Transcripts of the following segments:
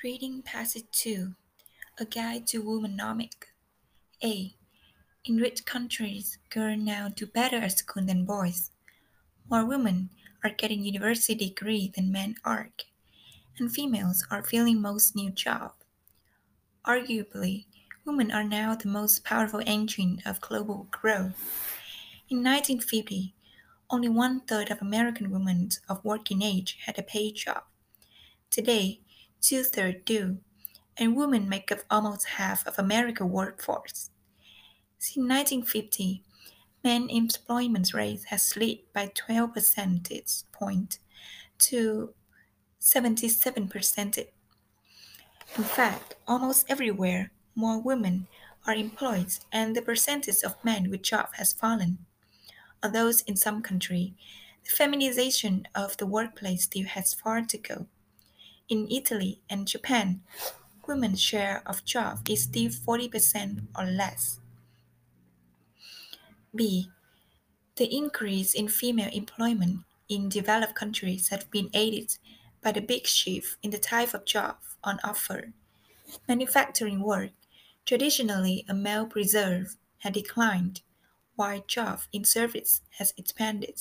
Reading Passage 2 A Guide to Womenomic. A. In rich countries, girls now do better at school than boys. More women are getting university degree than men are, and females are filling most new jobs. Arguably, women are now the most powerful engine of global growth. In 1950, only one third of American women of working age had a paid job. Today, two thirds do, and women make up almost half of America's workforce. Since 1950, men employment rate has slid by 12 percentage points to 77%. In fact, almost everywhere, more women are employed and the percentage of men with jobs has fallen. Although in some countries, the feminization of the workplace still has far to go. In Italy and Japan, women's share of jobs is still 40% or less. B. The increase in female employment in developed countries has been aided by the big shift in the type of job on offer. Manufacturing work, traditionally a male preserve, had declined, while job in service has expanded.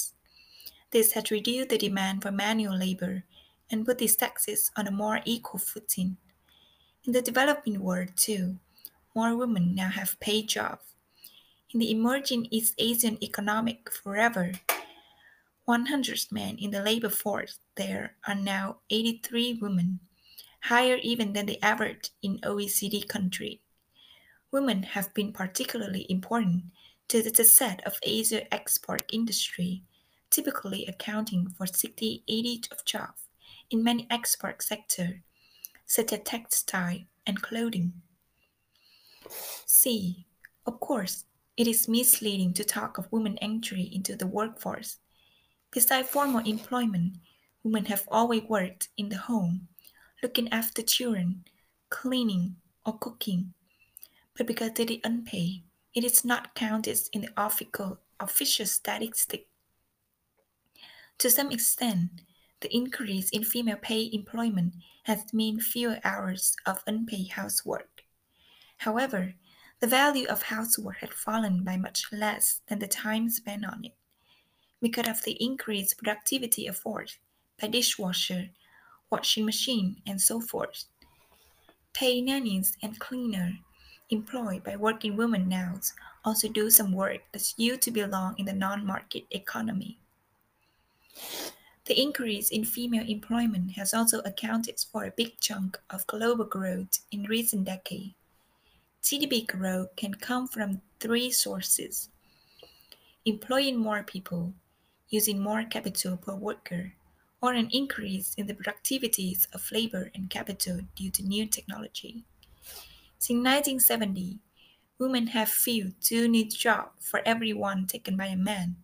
This has reduced the demand for manual labor and put these sexes on a more equal footing. In the developing world, too, more women now have paid jobs. In the emerging East Asian economic forever, 100 men in the labor force there are now 83 women, higher even than the average in OECD countries. Women have been particularly important to the success of Asia export industry, typically accounting for 60-80 of jobs in many export sectors, such as textile and clothing. C. Of course, it is misleading to talk of women entry into the workforce. Besides formal employment, women have always worked in the home, looking after children, cleaning, or cooking. But because they did unpaid, it is not counted in the official, official statistic. To some extent, the increase in female paid employment has meant fewer hours of unpaid housework. However, the value of housework had fallen by much less than the time spent on it, because of the increased productivity afforded by dishwasher, washing machine, and so forth. Paid nannies and cleaners employed by working women now also do some work that used to belong in the non-market economy. The increase in female employment has also accounted for a big chunk of global growth in recent decades. GDP growth can come from three sources employing more people, using more capital per worker, or an increase in the productivities of labor and capital due to new technology. Since 1970, women have filled two new jobs for every one taken by a man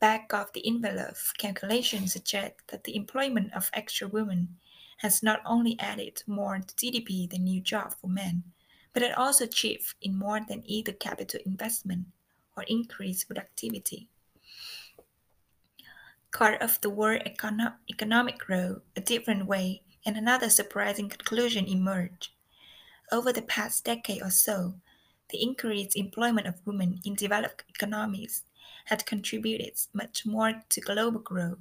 back of the envelope calculations suggest that the employment of extra women has not only added more to GDP than new jobs for men, but it also achieved in more than either capital investment or increased productivity. Part of the world econo- economic growth a different way, and another surprising conclusion emerged. Over the past decade or so, the increased employment of women in developed economies had contributed much more to global growth.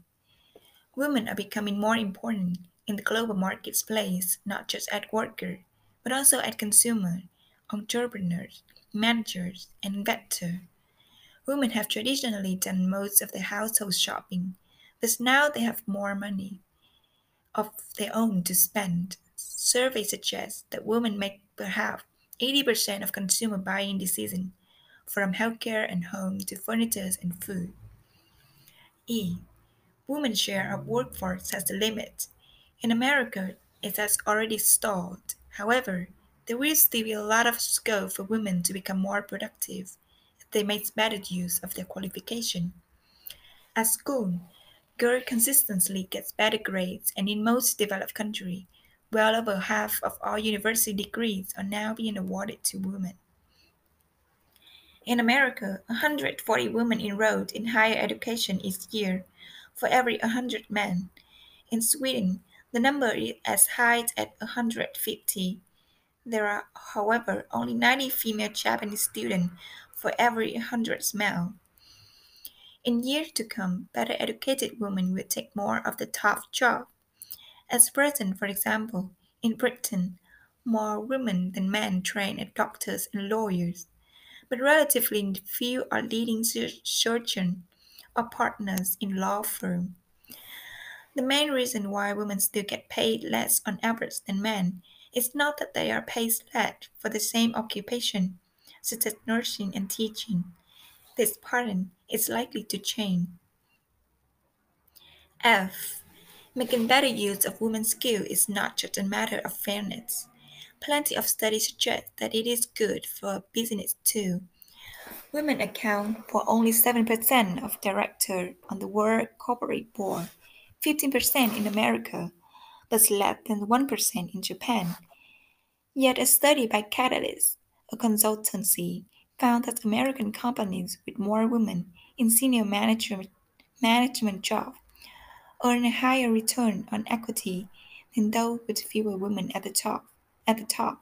Women are becoming more important in the global marketplace, not just as workers, but also as consumers, entrepreneurs, managers, and investors. Women have traditionally done most of the household shopping, but now they have more money of their own to spend. Surveys suggest that women make perhaps 80% of consumer buying decisions from healthcare and home to furniture and food. E. Women's share of workforce has a limit. In America, it has already stalled. However, there will still be a lot of scope for women to become more productive if they make better use of their qualification. At school, girls consistently get better grades, and in most developed countries, well over half of all university degrees are now being awarded to women. In America, 140 women enrolled in higher education each year for every 100 men. In Sweden, The number is as high as 150. There are, however, only 90 female Japanese students for every 100 male. In years to come, better educated women will take more of the tough jobs. At present, for example, in Britain, more women than men train as doctors and lawyers, but relatively few are leading surgeons or partners in law firms. The main reason why women still get paid less on average than men is not that they are paid less for the same occupation, such as nursing and teaching. This pattern is likely to change. F. Making better use of women's skill is not just a matter of fairness. Plenty of studies suggest that it is good for business too. Women account for only 7% of directors on the world corporate board, 15% in America, but less than 1% in Japan. Yet a study by Catalyst, a consultancy, found that American companies with more women in senior management, management jobs earn a higher return on equity than those with fewer women at the top. At the top.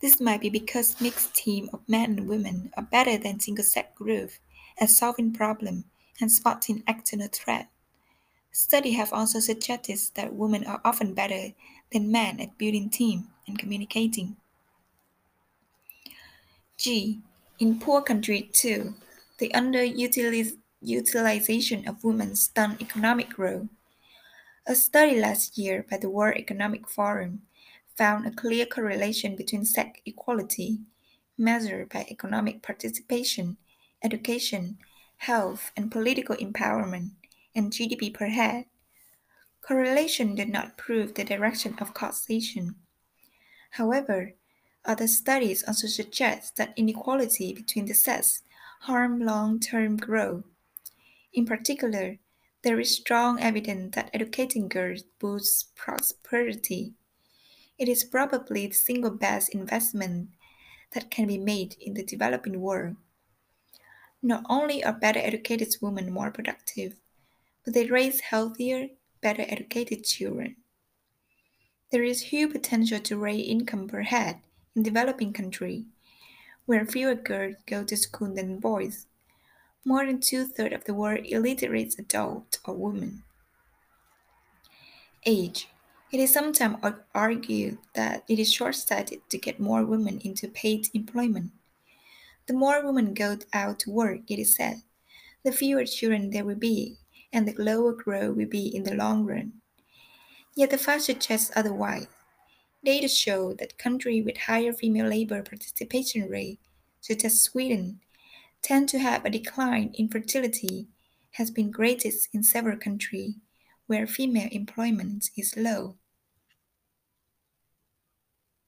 This might be because mixed teams of men and women are better than single-sex groups at solving problems and spotting external threats. Studies have also suggested that women are often better than men at building teams and communicating. G. In poor countries too, the underutilization utilization of women's stunned economic growth. A study last year by the World Economic Forum found a clear correlation between sex equality, measured by economic participation, education, health, and political empowerment, and GDP per head. Correlation did not prove the direction of causation. However, other studies also suggest that inequality between the sexes harm long-term growth in particular, there is strong evidence that educating girls boosts prosperity. It is probably the single best investment that can be made in the developing world. Not only are better educated women more productive, but they raise healthier, better educated children. There is huge potential to raise income per head in developing countries, where fewer girls go to school than boys. More than two-thirds of the world illiterate adults are women. Age. It is sometimes argued that it is short-sighted to get more women into paid employment. The more women go out to work, it is said, the fewer children there will be, and the lower growth will be in the long run. Yet the facts suggest otherwise. Data show that countries with higher female labor participation rate, such as Sweden, tend to have a decline in fertility has been greatest in several countries where female employment is low.